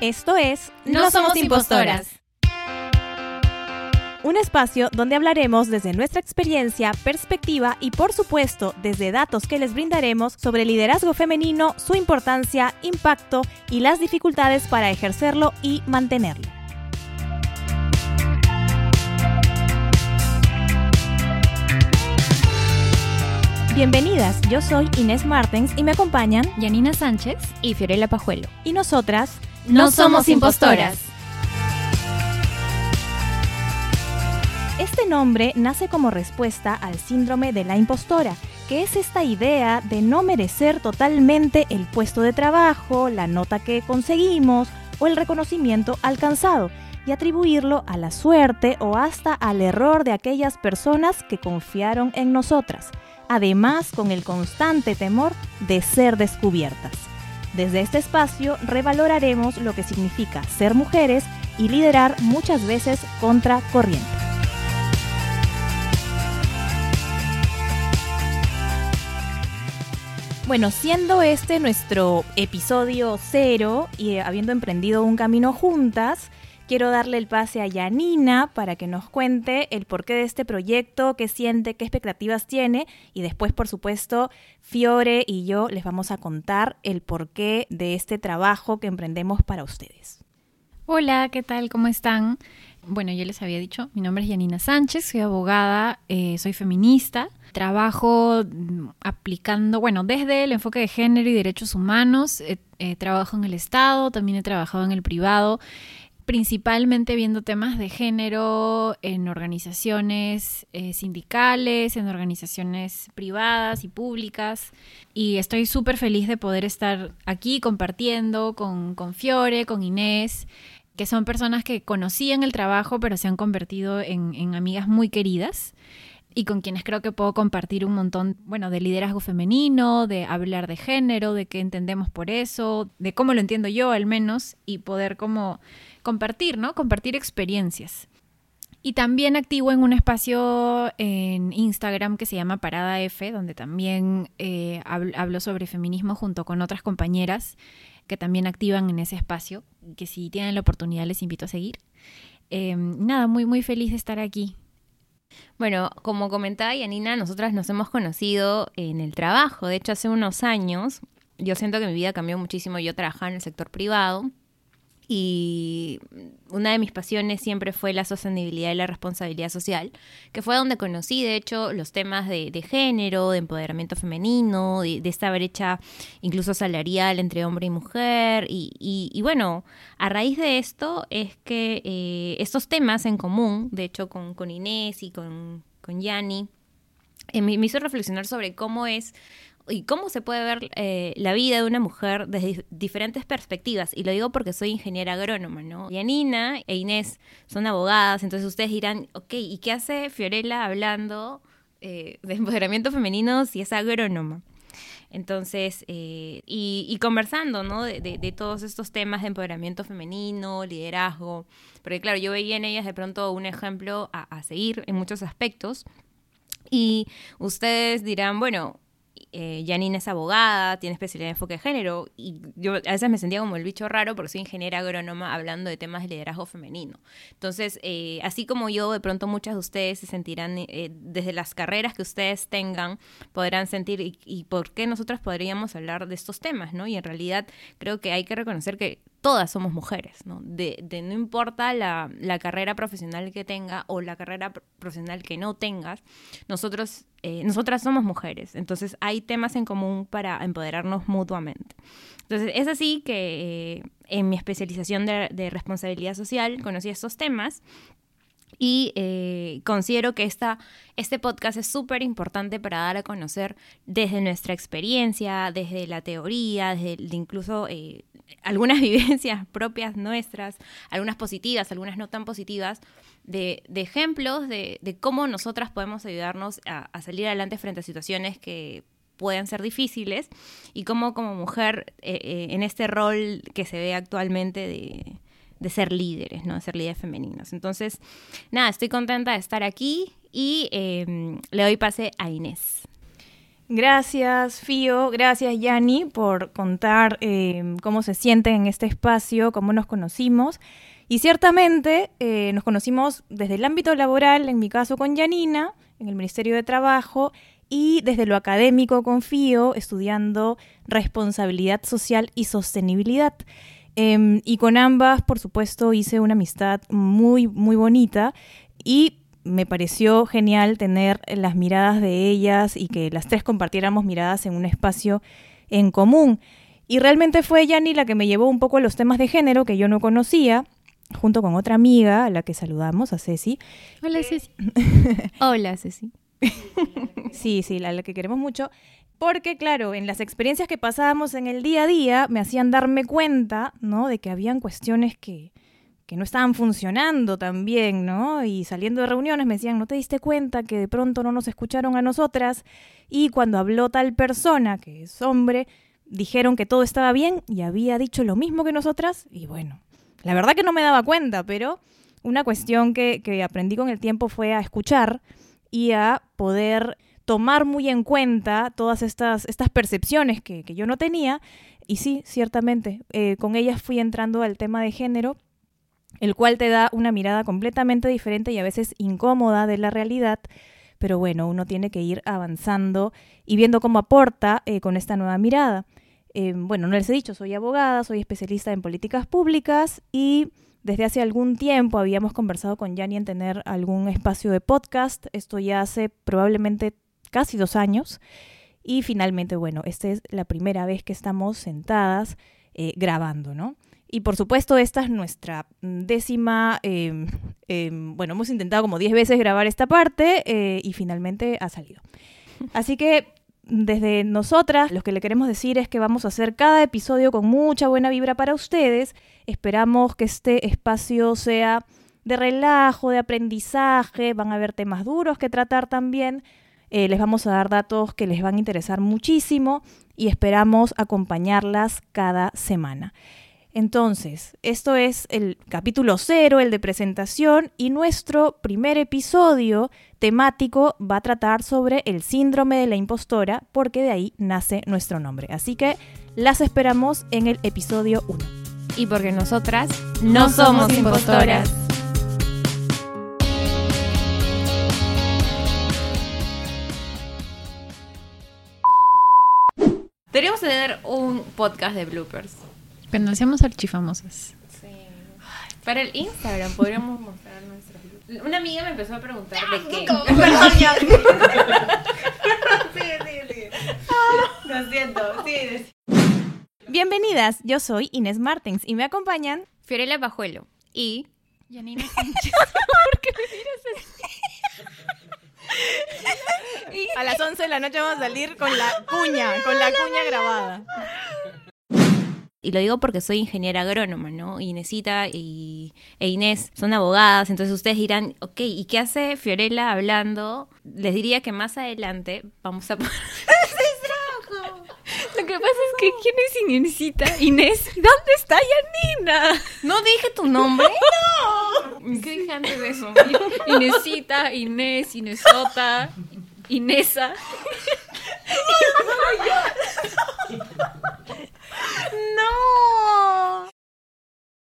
Esto es No somos impostoras. Un espacio donde hablaremos desde nuestra experiencia, perspectiva y por supuesto desde datos que les brindaremos sobre el liderazgo femenino, su importancia, impacto y las dificultades para ejercerlo y mantenerlo. Bienvenidas, yo soy Inés Martens y me acompañan Yanina Sánchez y Fiorella Pajuelo. y nosotras No somos impostoras. Este nombre nace como respuesta al síndrome de la impostora, que es esta idea de no merecer totalmente el puesto de trabajo, la nota que conseguimos o el reconocimiento alcanzado, y atribuirlo a la suerte o hasta al error de aquellas personas que confiaron en nosotras, además con el constante temor de ser descubiertas. Desde este espacio revaloraremos lo que significa ser mujeres y liderar muchas veces contra corriente. Bueno, siendo este nuestro episodio cero y habiendo emprendido un camino juntas, quiero darle el pase a Yanina para que nos cuente el porqué de este proyecto, qué siente, qué expectativas tiene y después, por supuesto, Fiore y yo les vamos a contar el porqué de este trabajo que emprendemos para ustedes. Hola, ¿qué tal? ¿Cómo están? Bueno, yo les había dicho, mi nombre es Yanina Sánchez, soy abogada, eh, soy feminista, trabajo mm, aplicando, bueno, desde el enfoque de género y derechos humanos, eh, eh, trabajo en el Estado, también he trabajado en el privado, principalmente viendo temas de género en organizaciones eh, sindicales, en organizaciones privadas y públicas. Y estoy súper feliz de poder estar aquí compartiendo con, con Fiore, con Inés, que son personas que conocí en el trabajo, pero se han convertido en, en amigas muy queridas y con quienes creo que puedo compartir un montón, bueno, de liderazgo femenino, de hablar de género, de qué entendemos por eso, de cómo lo entiendo yo al menos, y poder como compartir, ¿no? Compartir experiencias. Y también activo en un espacio en Instagram que se llama Parada F, donde también eh, hablo, sobre feminismo junto con otras compañeras que también activan en ese espacio, que si tienen la oportunidad les invito a seguir. Eh, nada, muy, muy feliz de estar aquí. Bueno, como comentaba Yanina, nosotras nos hemos conocido en el trabajo. De hecho, hace unos años, yo siento que mi vida cambió muchísimo. Yo trabajaba en el sector privado y una de mis pasiones siempre fue la sostenibilidad y la responsabilidad social, que fue donde conocí, de hecho, los temas de, género, de empoderamiento femenino, de, de, esta brecha incluso salarial entre hombre y mujer. Y, y, y bueno, a raíz de esto es que eh, estos temas en común, de hecho, con, con Inés y con, con Yanni, eh, me hizo reflexionar sobre cómo es y cómo se puede ver eh, la vida de una mujer desde diferentes perspectivas. Y lo digo porque soy ingeniera agrónoma, ¿no? Yanina e Inés son abogadas, entonces ustedes dirán, ok, ¿y qué hace Fiorella hablando eh, de empoderamiento femenino si es agrónoma? Entonces, eh, y, y, conversando, ¿no? De, de, de, todos estos temas de empoderamiento femenino, liderazgo, porque claro, yo veía en ellas de pronto un ejemplo a, a seguir en muchos aspectos. Y ustedes dirán, bueno, eh, Janine es abogada, tiene especialidad en enfoque de género, y yo a veces me sentía como el bicho raro porque soy ingeniera agrónoma hablando de temas de liderazgo femenino. Entonces, eh, así como yo, de pronto muchas de ustedes se sentirán, eh, desde las carreras que ustedes tengan, podrán sentir, y, y por qué nosotras podríamos hablar de estos temas, ¿no? Y en realidad creo que hay que reconocer que todas somos mujeres, ¿no? De, de no importa la, la, carrera profesional que tenga o la carrera profesional que no tengas, nosotros, eh, nosotras somos mujeres, entonces hay temas en común para empoderarnos mutuamente. Entonces es así que eh, en mi especialización de, de, responsabilidad social conocí estos temas y eh, considero que esta, este podcast es súper importante para dar a conocer desde nuestra experiencia, desde la teoría, desde incluso eh, algunas vivencias propias nuestras, algunas positivas, algunas no tan positivas, de, de ejemplos de, cómo nosotras podemos ayudarnos a, salir adelante frente a situaciones que pueden ser difíciles y cómo como mujer eh, en este rol que se ve actualmente de, de ser líderes, ¿no? De ser líderes femeninos. Entonces, nada, estoy contenta de estar aquí y eh, le doy pase a Inés. Gracias, Fío. Gracias, Yani, por contar eh, cómo se sienten en este espacio, cómo nos conocimos. Y ciertamente eh, nos conocimos desde el ámbito laboral, en mi caso con Yanina, en el Ministerio de Trabajo, y desde lo académico con Fío, estudiando responsabilidad social y sostenibilidad. Em, y con ambas, por supuesto, hice una amistad muy, muy bonita y me pareció genial tener las miradas de ellas y que las tres compartiéramos miradas en un espacio en común. Y realmente fue Yani la que me llevó un poco a los temas de género que yo no conocía, junto con otra amiga, a la que saludamos, a Ceci. Hola, Ceci. Hola, Ceci. Sí, sí, la, que queremos mucho. Porque, claro, en las experiencias que pasábamos en el día a día me hacían darme cuenta, ¿no? De que habían cuestiones que, que no estaban funcionando tan bien, ¿no? Y saliendo de reuniones me decían, ¿no te diste cuenta que de pronto no nos escucharon a nosotras? Y cuando habló tal persona, que es hombre, dijeron que todo estaba bien y había dicho lo mismo que nosotras. Y bueno, la verdad que no me daba cuenta, pero una cuestión que, que aprendí con el tiempo fue a escuchar y a poder tomar muy en cuenta todas estas, estas percepciones que, que yo no tenía. Y sí, ciertamente, eh, con ellas fui entrando al tema de género el cual te da una mirada completamente diferente y a veces incómoda de la realidad, pero bueno, uno tiene que ir avanzando y viendo cómo aporta eh, con esta nueva mirada. Eh, bueno, no les he dicho, soy abogada, soy especialista en políticas públicas y desde hace algún tiempo habíamos conversado con Yani en tener algún espacio de podcast, esto ya hace probablemente casi dos años. Y finalmente, bueno, esta es la primera vez que estamos sentadas eh, grabando, ¿no? Y por supuesto, esta es nuestra décima, eh, eh, bueno, hemos intentado como 10 veces grabar esta parte eh, y finalmente ha salido. Así que desde nosotras, lo que le queremos decir es que vamos a hacer cada episodio con mucha buena vibra para ustedes. Esperamos que este espacio sea de relajo, de aprendizaje, van a haber temas duros que tratar también. les vamos a dar datos que les van a interesar muchísimo y esperamos acompañarlas cada semana. Entonces, esto es el capítulo cero, el de presentación, y nuestro primer episodio temático va a tratar sobre el síndrome de la impostora, porque de ahí nace nuestro nombre. Así que las esperamos en el episodio 1. Y porque nosotras no, somos impostoras. Deberíamos tener un podcast de bloopers. Hacemos archifamosas. Sí. Para el Instagram podríamos mostrar nuestros. Una amiga me empezó a preguntar de qué. Perdón, ya. sigue, sigue, sigue. Lo siento, sigue. Bienvenidas, yo soy Inés Martens y me acompañan Fiorella Pajuelo y Yanina Sánchez. ¿Por qué me miras así? A las 11 de la noche vamos a salir con la cuña, con la cuña grabada. Y lo digo porque soy ingeniera agrónoma, ¿no? Inesita y, e Inés son abogadas, entonces ustedes dirán, ok, ¿y qué hace Fiorella hablando? Les diría que más adelante vamos a... Lo que pasa es que ¿quién es Inesita? Inés. ¿Dónde está Yanina? ¿No dije tu nombre? ¿Qué dije antes de eso? Inesita, Inés, Inesota, Inesa. ¡No! Não!